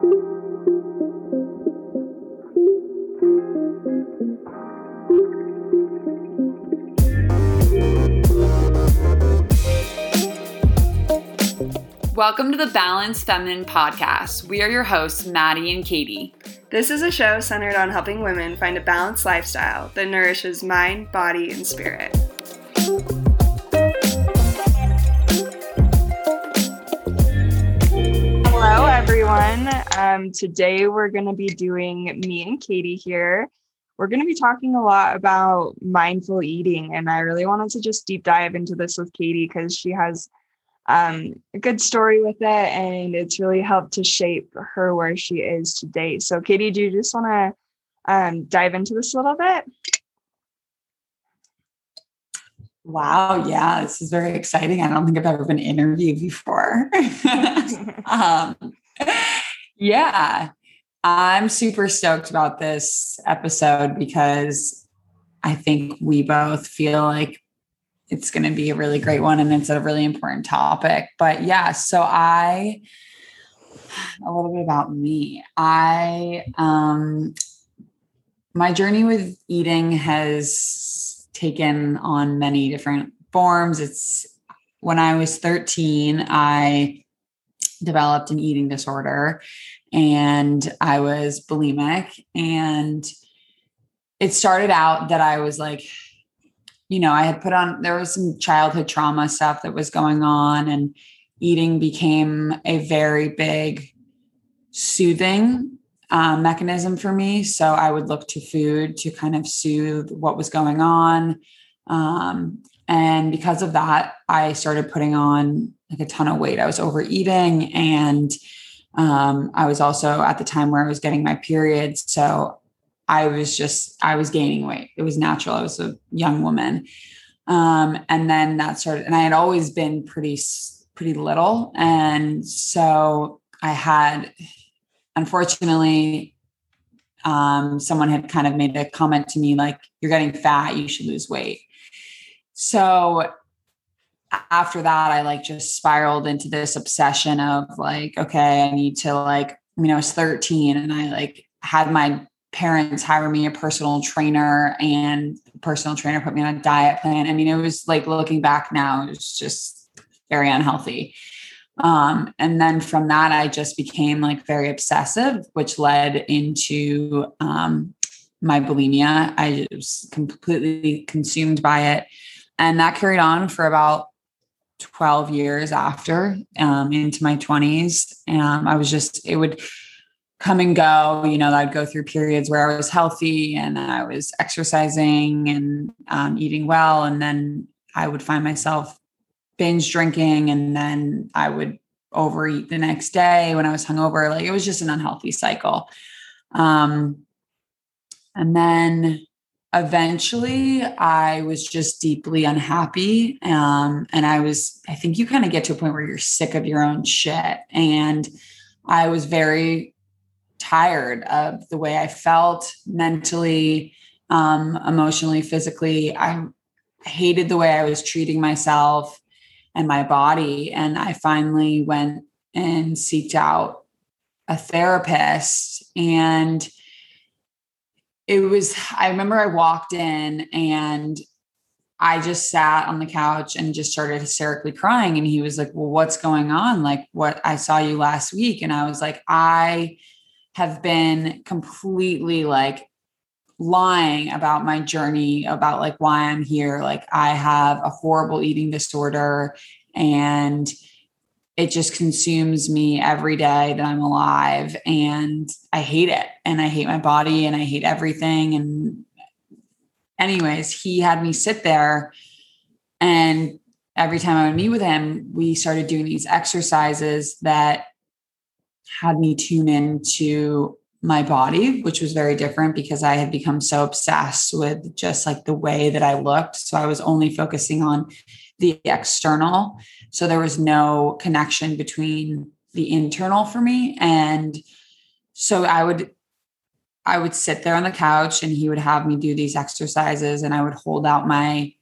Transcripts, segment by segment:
Welcome to the Balanced Feminine Podcast. We are your hosts, Maddie and Katie. This is a show centered on helping women find a balanced lifestyle that nourishes mind, body, and spirit. Everyone. Um, today we're going to be doing me and Katie here. We're going to be talking a lot about mindful eating, and I really wanted to just deep dive into this with Katie because she has um, a good story with it, and it's really helped to shape her where she is today. So, Katie, do you just want to um, dive into this a little bit? Wow, yeah, this is very exciting. I don't think I've ever been interviewed before. um, yeah, I'm super stoked about this episode because I think we both feel like it's going to be a really great one and it's a really important topic. But yeah, so I a little bit about me. I um my journey with eating has taken on many different forms. It's when I was 13, I developed an eating disorder and I was bulimic and it started out that I was like you know, I had put on, there was some childhood trauma stuff that was going on, and eating became a very big soothing um, mechanism for me. So I would look to food to kind of soothe what was going on. Um, and because of that, I started putting on like a ton of weight. I was overeating and um, I was also at the time where I was getting my periods. So I was just, I was gaining weight. It was natural. I was a young woman. Um, and then that started, and I had always been pretty, pretty little. And so I had, unfortunately, um, someone had kind of made a comment to me like, you're getting fat, you should lose weight. So after that, I like just spiraled into this obsession of like, okay, I need to like, you know, I was 13 and I like had my parents hire me a personal trainer and personal trainer put me on a diet plan. I mean, it was like looking back now, it was just very unhealthy. Um, and then from that, I just became like very obsessive, which led into um, my bulimia. I was completely consumed by it. And that carried on for about 12 years after um, into my 20s. Um, I was just, it would, come and go. You know, I'd go through periods where I was healthy and I was exercising and um, eating well. And then I would find myself binge drinking and then I would overeat the next day when I was hungover. Like it was just an unhealthy cycle. Um, and then eventually I was just deeply unhappy. Um, and I was, I think you kind of get to a point where you're sick of your own shit. And I was very tired of the way I felt mentally, um, emotionally, physically. I hated the way I was treating myself and my body. And I finally went and seeked out a therapist. And it was, I remember I walked in and I just sat on the couch and just started hysterically crying. And he was like, Well, what's going on? Like, what I saw you last week. And I was like, I have been completely like lying about my journey, about like why I'm here. Like I have a horrible eating disorder and it just consumes me every day that I'm alive and I hate it and I hate my body and I hate everything and anyways, he had me sit there and every time I would meet with him, we started doing these exercises that had me tune into my body, which was very different because I had become so obsessed with just like the way that I looked. So I was only focusing on the external. So there was no connection between the internal for me. And so I would I would sit there on the couch and he would have me do these exercises and I would hold out my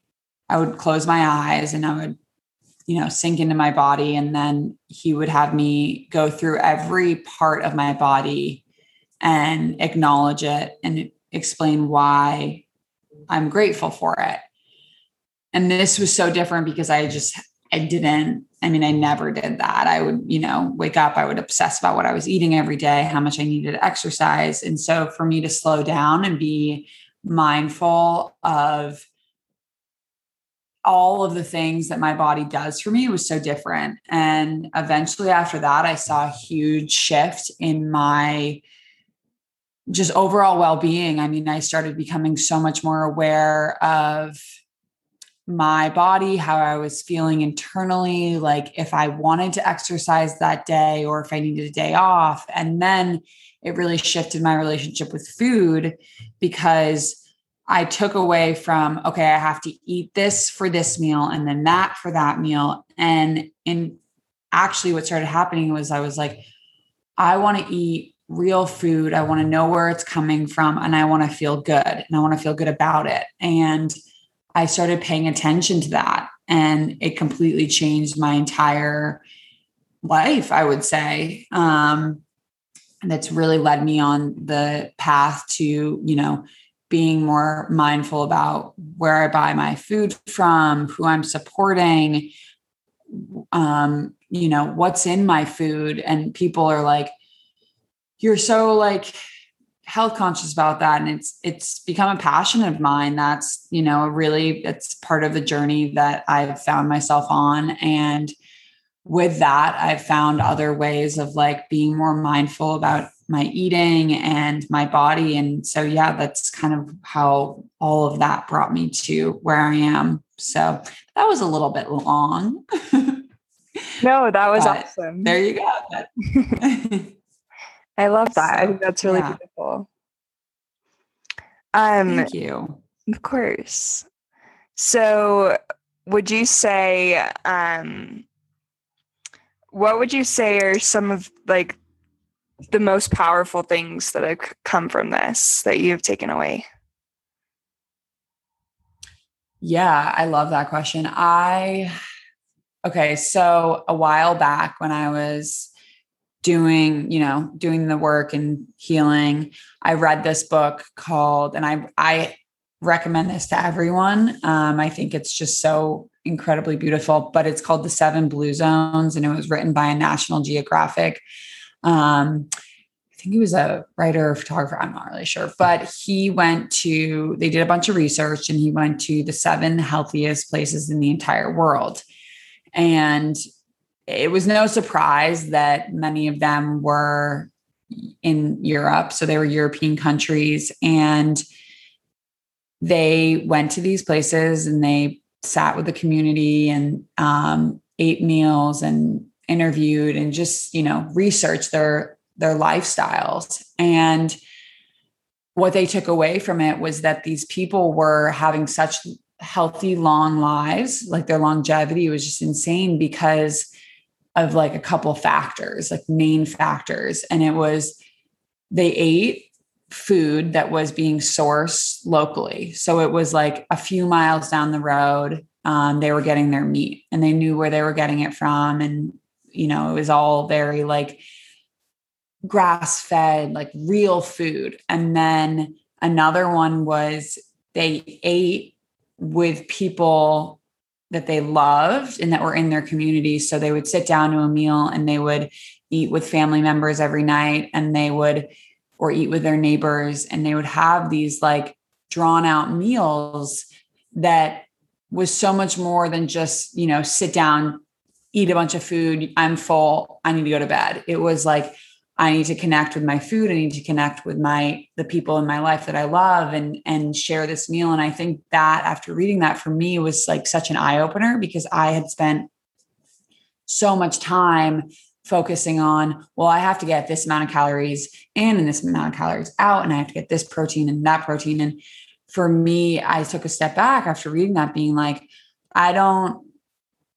I would close my eyes and I would you know, sink into my body. And then he would have me go through every part of my body and acknowledge it and explain why I'm grateful for it. And this was so different because I just, I didn't, I mean, I never did that. I would, you know, wake up, I would obsess about what I was eating every day, how much I needed to exercise. And so for me to slow down and be mindful of all of the things that my body does for me was so different. And eventually after that, I saw a huge shift in my just overall well-being. I mean, I started becoming so much more aware of my body, how I was feeling internally, like if I wanted to exercise that day or if I needed a day off. And then it really shifted my relationship with food because I took away from, okay, I have to eat this for this meal and then that for that meal. And in actually what started happening was I was like, I want to eat real food. I want to know where it's coming from and I want to feel good and I want to feel good about it. And I started paying attention to that and it completely changed my entire life, I would say. Um, that's really led me on the path to, you know, being more mindful about where I buy my food from, who I'm supporting, um, you know, what's in my food. And people are like, you're so like health conscious about that. And it's it's become a passion of mine. That's, you know, really it's part of the journey that I've found myself on. And with that, I've found other ways of like being more mindful about my eating and my body. And so, yeah, that's kind of how all of that brought me to where I am. So that was a little bit long. no, that was awesome. There you go. I love that. So, I think that's really yeah. beautiful. Um, Thank you. Of course. So, would you say, um, what would you say are some of like the most powerful things that have come from this that you have taken away? Yeah, I love that question. I, okay, so a while back when I was doing, you know, doing the work and healing, I read this book called, and I, I recommend this to everyone. Um, I think it's just so incredibly beautiful, but it's called The Seven Blue Zones and it was written by a National Geographic um, I think he was a writer or photographer. I'm not really sure, but he went to, they did a bunch of research and he went to the seven healthiest places in the entire world. And it was no surprise that many of them were in Europe. So they were European countries. And they went to these places and they sat with the community and um, ate meals and interviewed and just you know researched their their lifestyles and what they took away from it was that these people were having such healthy long lives like their longevity was just insane because of like a couple factors like main factors. And it was they ate food that was being sourced locally. So it was like a few miles down the road um, they were getting their meat and they knew where they were getting it from. And you know, it was all very like grass fed, like real food. And then another one was they ate with people that they loved and that were in their community. So they would sit down to a meal and they would eat with family members every night and they would, or eat with their neighbors and they would have these like drawn out meals that was so much more than just, you know, sit down, eat a bunch of food. I'm full. I need to go to bed. It was like, I need to connect with my food. I need to connect with my the people in my life that I love and and share this meal. And I think that after reading that for me was like such an eye opener because I had spent so much time focusing on, well, I have to get this amount of calories in and this amount of calories out, and I have to get this protein and that protein. And for me, I took a step back after reading that, being like, I don't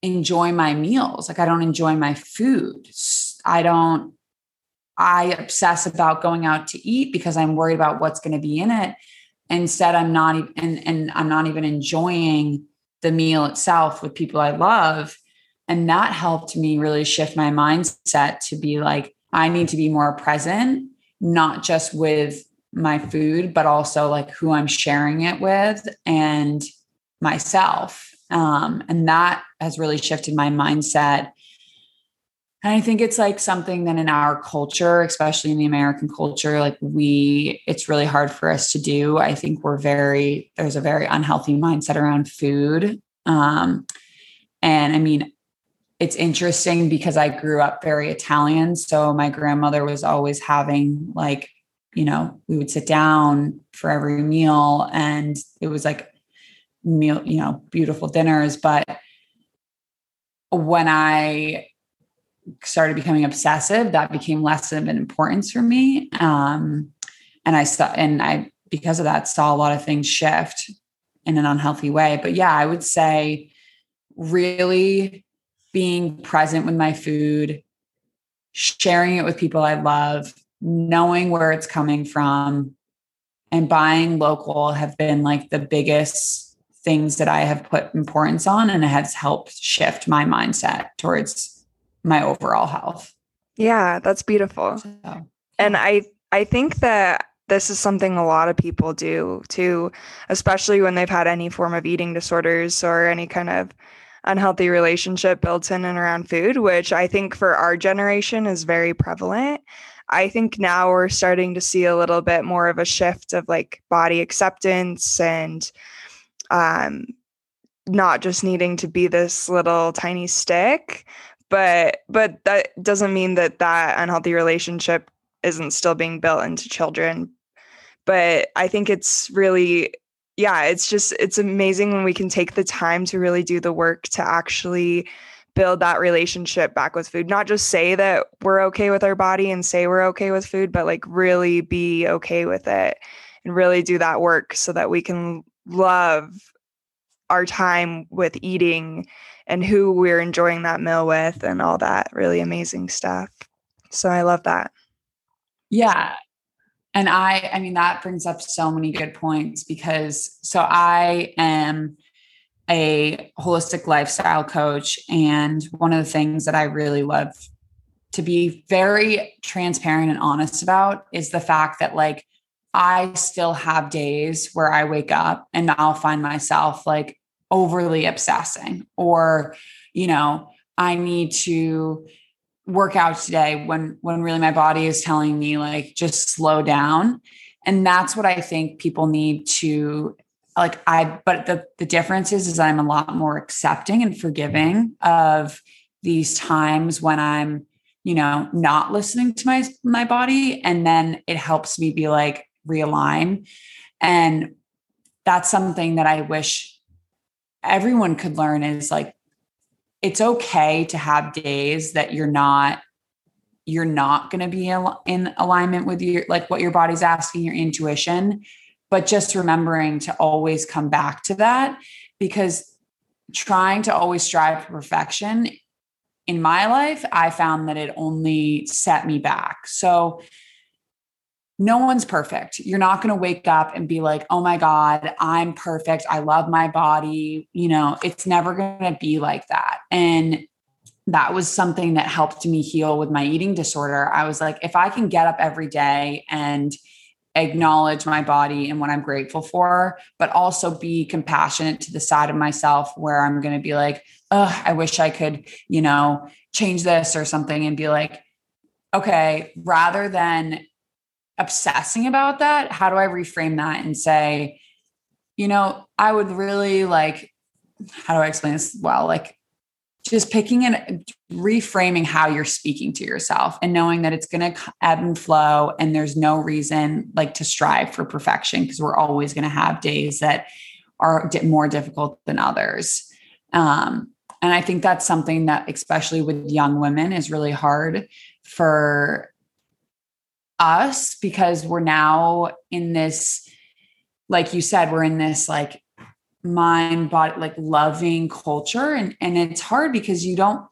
enjoy my meals. Like I don't enjoy my food. I don't I obsess about going out to eat because I'm worried about what's going to be in it. Instead, I'm not even and, and I'm not even enjoying the meal itself with people I love. and that helped me really shift my mindset to be like, I need to be more present, not just with my food, but also like who I'm sharing it with and myself. Um, and that has really shifted my mindset. And I think it's like something that in our culture, especially in the American culture, like we, it's really hard for us to do. I think we're very, there's a very unhealthy mindset around food. Um, and I mean, it's interesting because I grew up very Italian. So my grandmother was always having like, you know, we would sit down for every meal and it was like meal, you know, beautiful dinners. But when I started becoming obsessive, that became less of an importance for me. Um, and I saw, and I, because of that, saw a lot of things shift in an unhealthy way. But yeah, I would say really being present with my food, sharing it with people I love, knowing where it's coming from, and buying local have been like the biggest things that I have put importance on. And it has helped shift my mindset towards my overall health. Yeah, that's beautiful. So, and I I think that this is something a lot of people do too, especially when they've had any form of eating disorders or any kind of unhealthy relationship built in and around food, which I think for our generation is very prevalent. I think now we're starting to see a little bit more of a shift of like body acceptance and um, not just needing to be this little tiny stick but but that doesn't mean that that unhealthy relationship isn't still being built into children but i think it's really yeah, it's just it's amazing when we can take the time to really do the work to actually build that relationship back with food. Not just say that we're okay with our body and say we're okay with food, but like really be okay with it and really do that work so that we can love our time with eating and who we're enjoying that meal with and all that really amazing stuff. So I love that. Yeah, and I, I mean, that brings up so many good points because so I am a holistic lifestyle coach. And one of the things that I really love to be very transparent and honest about is the fact that, like, I still have days where I wake up and I'll find myself like overly obsessing, or, you know, I need to work out today when when really my body is telling me like just slow down. And that's what i think people need to like i but the the difference is is i'm a lot more accepting and forgiving of these times when i'm you know not listening to my my body. And then it helps me be like realign. And that's something that i wish everyone could learn is like it's okay to have days that you're not you're not going to be in alignment with your like what your body's asking your intuition but just remembering to always come back to that because trying to always strive for perfection in my life i found that it only set me back. So no one's perfect. You're not going to wake up and be like, oh my God, I'm perfect. I love my body. You know, it's never going to be like that. And that was something that helped me heal with my eating disorder. I was like, if I can get up every day and acknowledge my body and what I'm grateful for, but also be compassionate to the side of myself where I'm going to be like, oh, I wish I could, you know, change this or something and be like, okay, rather than obsessing about that, how do I reframe that and say, you know, I would really like, how do I explain this well? Like, just picking and reframing how you're speaking to yourself and knowing that it's going to ebb and flow and there's no reason like to strive for perfection because we're always going to have days that are more difficult than others um, and i think that's something that especially with young women is really hard for us because we're now in this like you said we're in this like mind body like loving culture. And and it's hard because you don't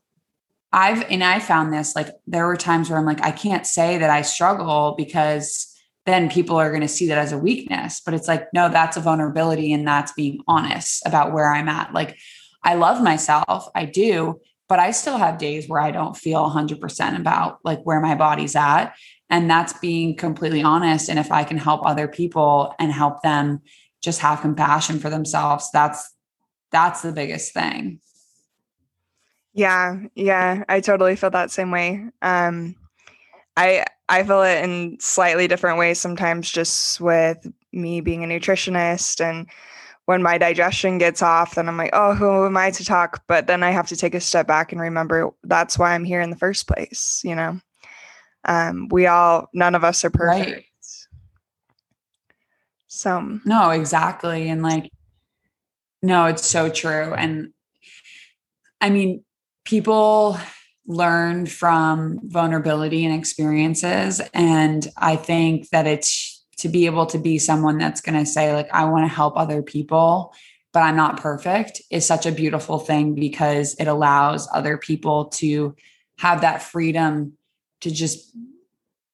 I've and I found this like there were times where I'm like I can't say that I struggle because then people are going to see that as a weakness. But it's like no that's a vulnerability and that's being honest about where I'm at. Like I love myself I do but I still have days where I don't feel 100% about like where my body's at. And that's being completely honest. And if I can help other people and help them just have compassion for themselves, that's that's the biggest thing. Yeah, yeah, I totally feel that same way. Um I I feel it in slightly different ways sometimes just with me being a nutritionist and when my digestion gets off, then I'm like, oh, who am I to talk? But then I have to take a step back and remember that's why I'm here in the first place, you know? Um, we all, none of us are perfect. Right. So, no, exactly. And like, no, it's so true. And I mean, people learn from vulnerability and experiences. And I think that it's to be able to be someone that's going to say like i want to help other people but i'm not perfect is such a beautiful thing because it allows other people to have that freedom to just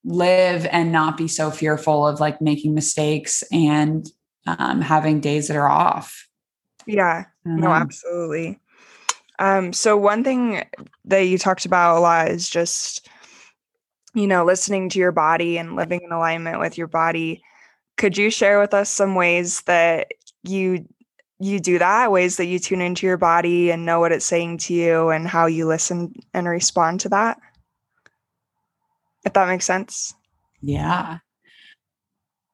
live and not be so fearful of like making mistakes and um, having days that are off. Yeah. No absolutely. Um, so one thing that you talked about a lot is just you know, listening to your body and living in alignment with your body. Could you share with us some ways that you you do that, ways that you tune into your body and know what it's saying to you and how you listen and respond to that? If that makes sense. Yeah.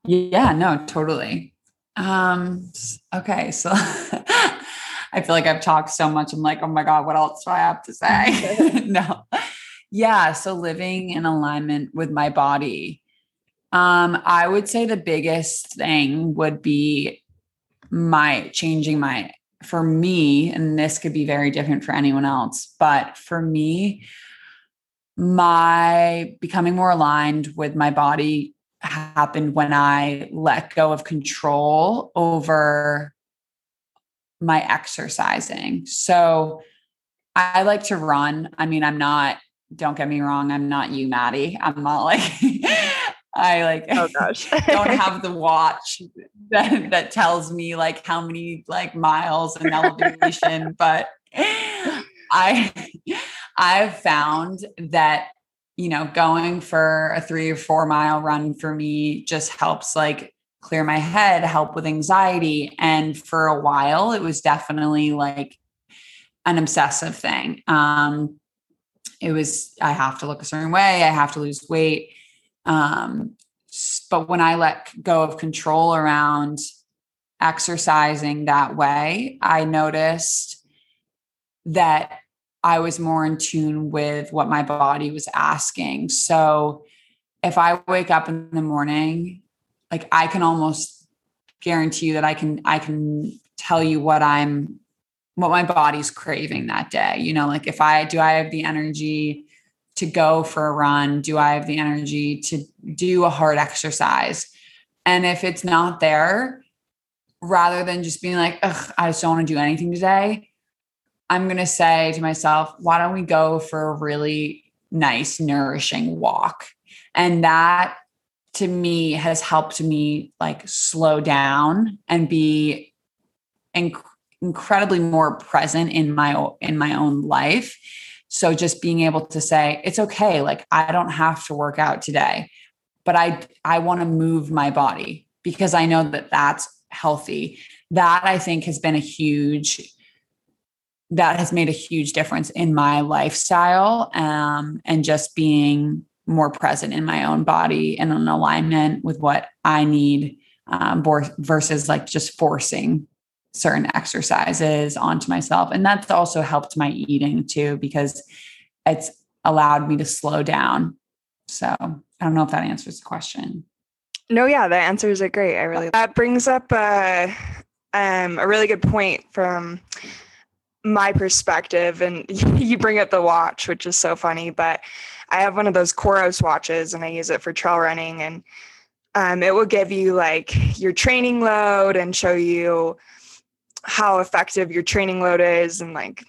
Yeah, no, totally. Um okay, so I feel like I've talked so much. I'm like, oh my God, what else do I have to say? no. Yeah. So living in alignment with my body. Um, I would say the biggest thing would be my changing my for me, and this could be very different for anyone else, but for me, my becoming more aligned with my body happened when I let go of control over my exercising. So I like to run. I mean, I'm not don't get me wrong, I'm not you, Maddie. I'm not like I like oh gosh don't have the watch that, that tells me like how many like miles and elevation, but I I've found that you know going for a three or four mile run for me just helps like clear my head, help with anxiety. And for a while it was definitely like an obsessive thing. Um, it was i have to look a certain way i have to lose weight um, but when i let go of control around exercising that way i noticed that i was more in tune with what my body was asking so if i wake up in the morning like i can almost guarantee you that i can i can tell you what i'm what my body's craving that day. You know, like if I do I have the energy to go for a run? Do I have the energy to do a hard exercise? And if it's not there, rather than just being like, I just don't want to do anything today, I'm going to say to myself, why don't we go for a really nice, nourishing walk? And that to me has helped me like slow down and be inc- incredibly more present in my in my own life so just being able to say it's okay like i don't have to work out today but i i want to move my body because i know that that's healthy that i think has been a huge that has made a huge difference in my lifestyle um, and just being more present in my own body and in alignment with what i need um, versus like just forcing certain exercises onto myself. And that's also helped my eating too, because it's allowed me to slow down. So I don't know if that answers the question. No, yeah, that answers it great. I really that brings up uh, um, a really good point from my perspective. And you bring up the watch, which is so funny, but I have one of those Coros watches and I use it for trail running and um, it will give you like your training load and show you how effective your training load is and like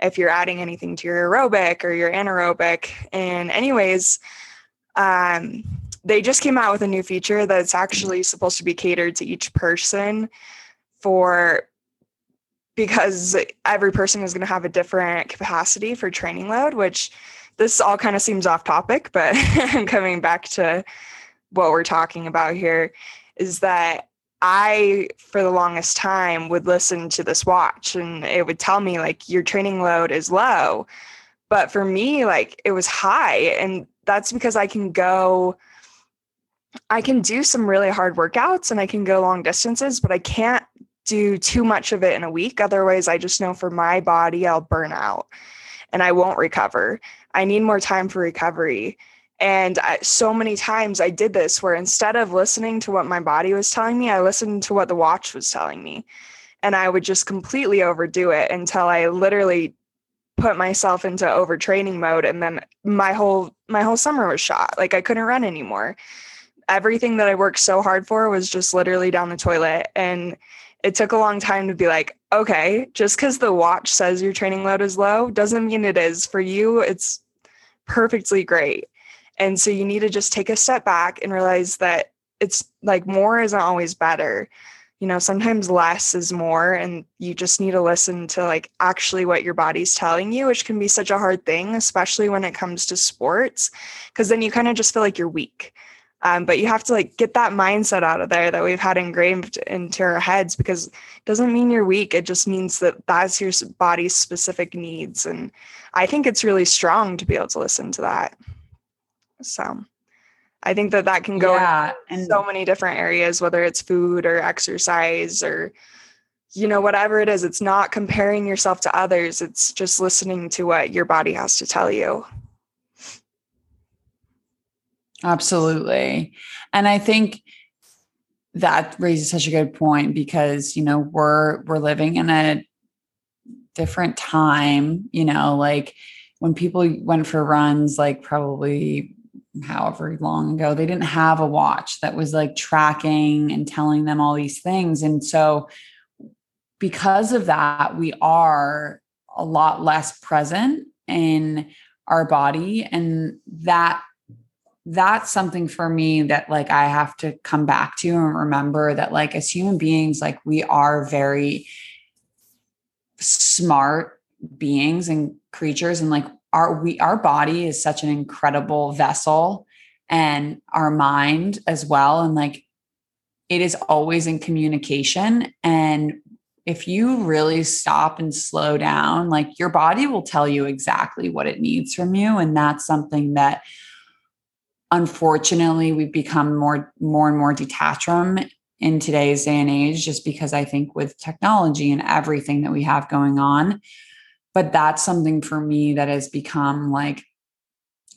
if you're adding anything to your aerobic or your anaerobic and anyways um, they just came out with a new feature that's actually supposed to be catered to each person for because every person is going to have a different capacity for training load, which this all kind of seems off topic, but coming back to what we're talking about here is that I, for the longest time, would listen to this watch and it would tell me, like, your training load is low. But for me, like, it was high. And that's because I can go, I can do some really hard workouts and I can go long distances, but I can't do too much of it in a week. Otherwise, I just know for my body, I'll burn out and I won't recover. I need more time for recovery. And I, so many times I did this where instead of listening to what my body was telling me, I listened to what the watch was telling me. And I would just completely overdo it until I literally put myself into overtraining mode and then my whole my whole summer was shot. Like I couldn't run anymore. Everything that I worked so hard for was just literally down the toilet and it took a long time to be like, okay, just because the watch says your training load is low doesn't mean it is. For you, it's perfectly great. And so you need to just take a step back and realize that it's like more isn't always better. You know, sometimes less is more, and you just need to listen to like actually what your body's telling you, which can be such a hard thing, especially when it comes to sports, because then you kind of just feel like you're weak. Um, but you have to like get that mindset out of there that we've had engraved into our heads because it doesn't mean you're weak. It just means that that's your body's specific needs. And I think it's really strong to be able to listen to that. So I think that that can go yeah, in so many different areas, whether it's food or exercise or, you know, whatever it is. It's not comparing yourself to others, it's just listening to what your body has to tell you. Absolutely. And I think that raises such a good point because, you know, we're we're living in a different time, you know, like when people went for runs like probably however long ago they didn't have a watch that was like tracking and telling them all these things and so because of that we are a lot less present in our body and that that's something for me that like I have to come back to and remember that like as human beings like we are very smart beings and creatures and like our we our body is such an incredible vessel and our mind as well. And like it is always in communication. And if you really stop and slow down like your body will tell you exactly what it needs from you. And that's something that unfortunately we've become more more and more detached from in today's day and age just because i think with technology and everything that we have going on. But that's something for me that has become like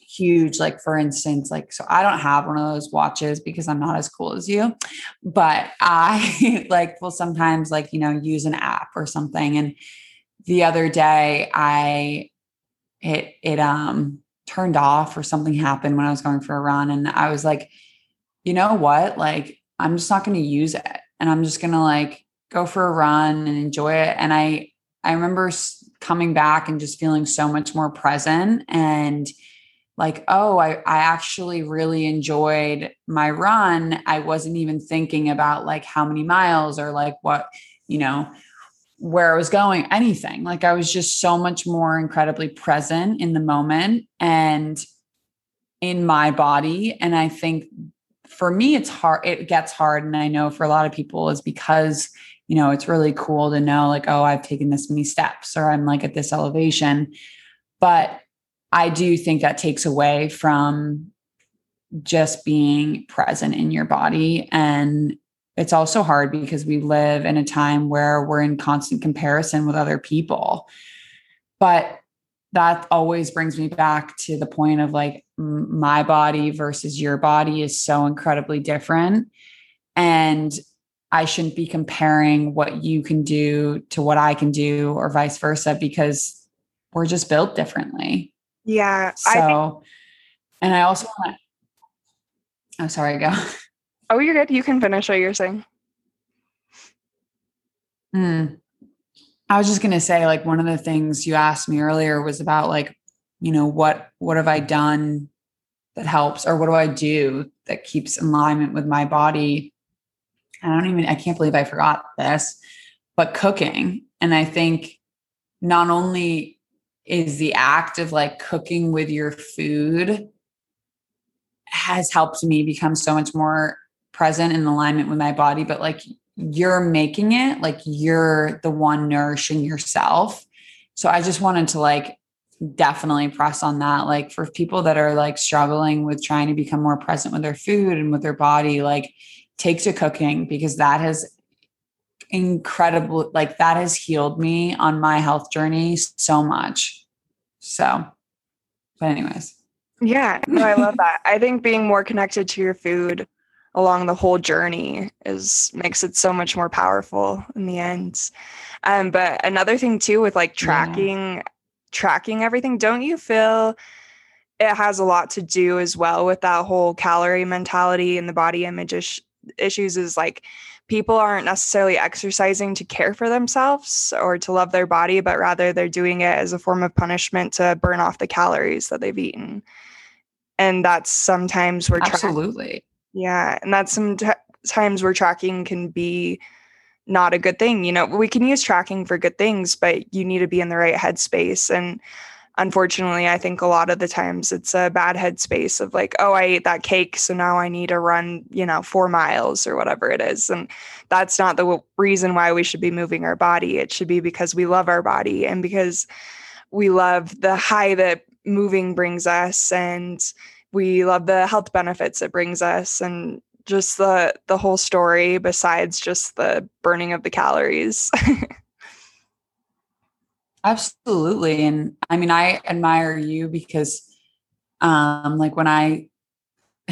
huge. Like for instance like so i don't have one of those watches because i'm not as cool as you but i like will sometimes like you know use an app or something. And the other day i it it um turned off or something happened when i was going for a run. And i was like you know what? Like i'm just not going to use it. And i'm just going to like go for a run and enjoy it. And i i remember coming back and just feeling so much more present and like oh I, I actually really enjoyed my run. I wasn't even thinking about like how many miles or like what you know where i was going anything like i was just so much more incredibly present in the moment and in my body and i think for me it's hard it gets hard and i know for a lot of people is because you know, it's really cool to know like, oh, I've taken this many steps or I'm like at this elevation. But I do think that takes away from just being present in your body. And it's also hard because we live in a time where we're in constant comparison with other people. But that always brings me back to the point of like my body versus your body is so incredibly different. And I shouldn't be comparing what you can do to what I can do or vice versa because we're just built differently. Yeah. So, I think- and I also want to, oh, sorry, go. Oh, you're good. You can finish what you're saying. Hmm. I was just going to say, like, one of the things you asked me earlier was about, like, you know, what, what have I done that helps or what do I do that keeps alignment with my body I don't even, I can't believe I forgot this. but cooking. And I think not only is the act of like cooking with your food has helped me become so much more present in alignment with my body, but like you're making it, like you're the one nourishing yourself. So I just wanted to like definitely press on that. Like for people that are like struggling with trying to become more present with their food and with their body, like take to cooking because that has incredible, like that has healed me on my health journey so much. So, but anyways. Yeah, no, I love that. I think being more connected to your food along the whole journey is makes it so much more powerful in the end. Um, but another thing too with like tracking yeah. tracking everything, don't you feel it has a lot to do as well with that whole calorie mentality and the body image ish- issues is like people aren't necessarily exercising to care for themselves or to love their body, but rather they're doing it as a form of punishment to burn off the calories that they've eaten. And that's sometimes where absolutely, tra- yeah, and that's sometimes where tracking can be not a good thing. You know, we can use tracking for good things, but you need to be in the right headspace and unfortunately, I think a lot of the times it's a bad headspace of like, oh, I ate that cake, so now I need to run, you know, four miles or whatever it is. And that's not the w- reason why we should be moving our body. It should be because we love our body and because we love the high that moving brings us and we love the health benefits it brings us and just the the whole story besides just the burning of the calories Absolutely. And I mean, I admire you because um like when I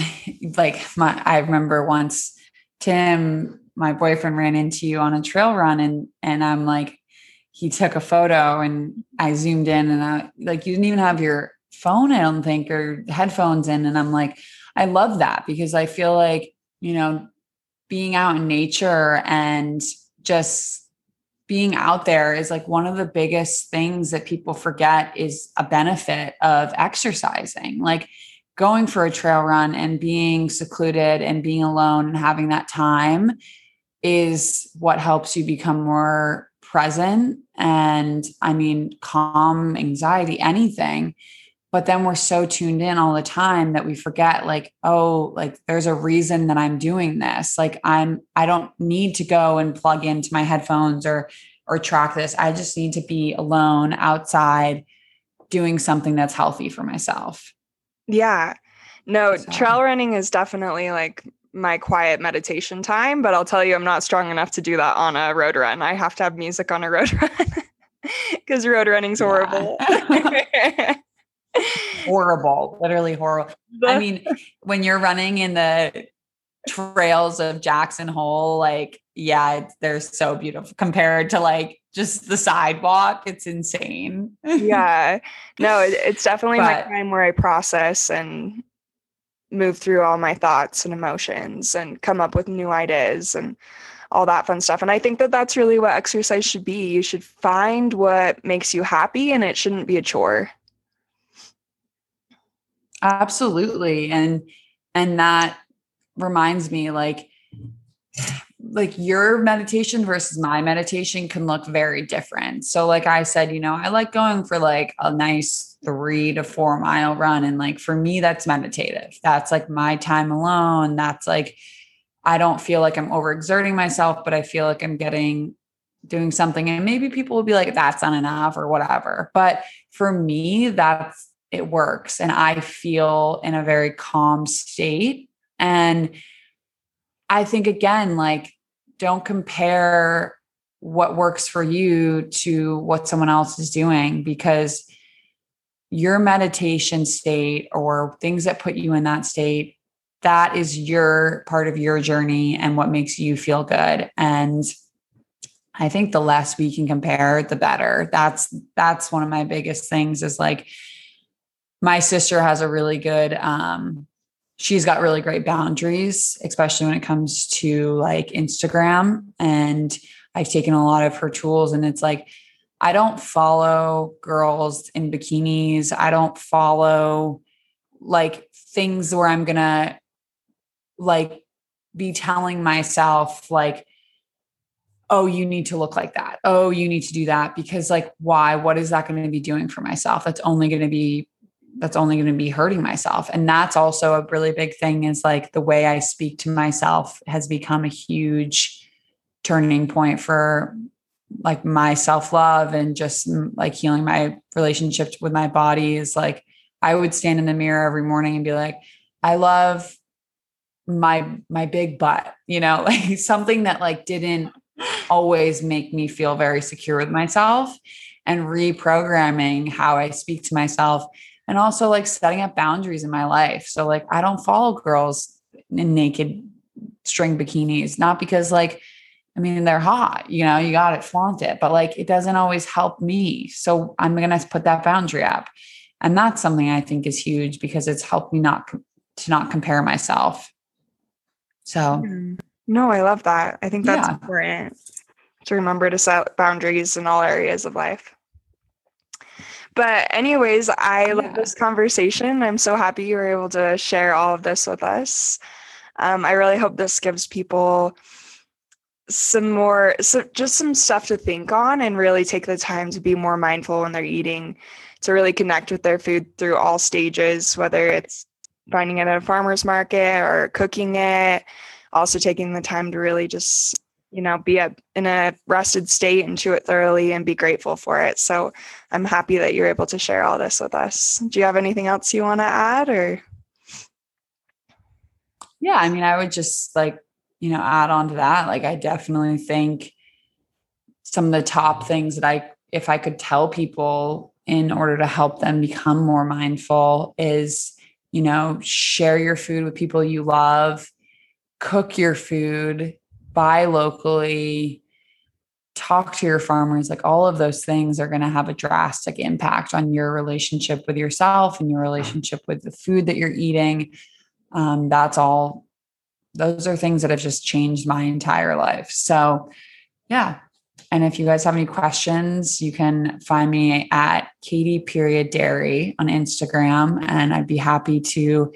like my I remember once Tim, my boyfriend ran into you on a trail run and and I'm like he took a photo and I zoomed in and I like you didn't even have your phone, I don't think, or headphones in. And I'm like, I love that because I feel like, you know, being out in nature and just being out there is like one of the biggest things that people forget is a benefit of exercising. Like going for a trail run and being secluded and being alone and having that time is what helps you become more present and I mean, calm anxiety, anything. But then we're so tuned in all the time that we forget, like, oh, like there's a reason that I'm doing this. Like, I'm, I don't need to go and plug into my headphones or, or track this. I just need to be alone outside doing something that's healthy for myself. Yeah. No, so. trail running is definitely like my quiet meditation time, but I'll tell you, I'm not strong enough to do that on a road run. I have to have music on a road run because road running's horrible. Yeah. horrible, literally horrible. I mean, when you're running in the trails of Jackson Hole, like, yeah, they're so beautiful compared to like just the sidewalk. It's insane. yeah. No, it, it's definitely but, my time where I process and move through all my thoughts and emotions and come up with new ideas and all that fun stuff. And I think that that's really what exercise should be. You should find what makes you happy and it shouldn't be a chore. Absolutely. And and that reminds me like like your meditation versus my meditation can look very different. So like I said, you know, I like going for like a nice 3 to 4 mile run and like for me that's meditative. That's like my time alone. That's like I don't feel like I'm overexerting myself, but I feel like I'm getting doing something and maybe people will be like that's not enough or whatever. But for me that's it works and I feel in a very calm state. And I think, again, like, don't compare what works for you to what someone else is doing because your meditation state or things that put you in that state that is your part of your journey and what makes you feel good and i think the less we can compare the better that's that's one of my biggest things is like my sister has a really good um she's got really great boundaries especially when it comes to like instagram and i've taken a lot of her tools and it's like i don't follow girls in bikinis i don't follow like things where i'm gonna like be telling myself like oh, you need to look like that. Oh, you need to do that because like why? What is that going to be doing for myself? That's only going to be that's only going to be hurting myself. And that's also a really big thing is like the way I speak to myself has become a huge turning point for like my self-love and just mm, like healing my relationship with my body is like I would stand in the mirror every morning and be like I love my my big butt, you know, like something that like didn't always make me feel very secure with myself and reprogramming how I speak to myself and also like setting up boundaries in my life. So like I don't follow girls in naked string bikinis, not because like I mean they're hot, you know, you got it, flaunt it, but like it doesn't always help me. So I'm gonna put that boundary up. And that's something I think is huge because it's helped me not to not compare myself. So mm-hmm. no, I love that. I think that's yeah. important to remember to set boundaries in all areas of life. But, anyways, I yeah. love this conversation. I'm so happy you were able to share all of this with us. Um, I really hope this gives people some more, so just some stuff to think on and really take the time to be more mindful when they're eating, to really connect with their food through all stages, whether it's finding it at a farmer's market or cooking it, also taking the time to really just you know, be a, in a rested state and chew it thoroughly and be grateful for it. So I'm happy that you're able to share all this with us. Do you have anything else you want to add or? Yeah, I mean, I would just like, you know, add on to that. Like, I definitely think some of the top things that I, if I could tell people in order to help them become more mindful is, you know, share your food with people you love, cook your food, buy locally, talk to your farmers, like all of those things are going to have a drastic impact on your relationship with yourself and your relationship with the food that you're eating. Um, that's all, those are things that have just changed my entire life. So, yeah. And if you guys have any questions, you can find me at Katie period Derrey on Instagram, and I'd be happy to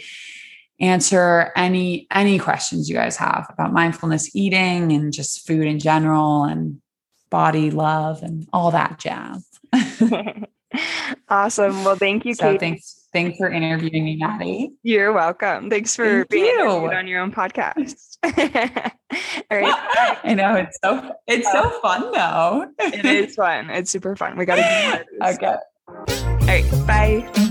answer any any questions you guys have about mindfulness eating and just food in general and body love and all that jazz. awesome. Well, thank you, so Katie. Thanks, thanks for interviewing me, Maddie. You're welcome. Thanks for thank being you. on your own podcast. all right. I know it's so it's so uh, fun though. it is fun. It's super fun. We gotta do it. Okay. All right. Bye.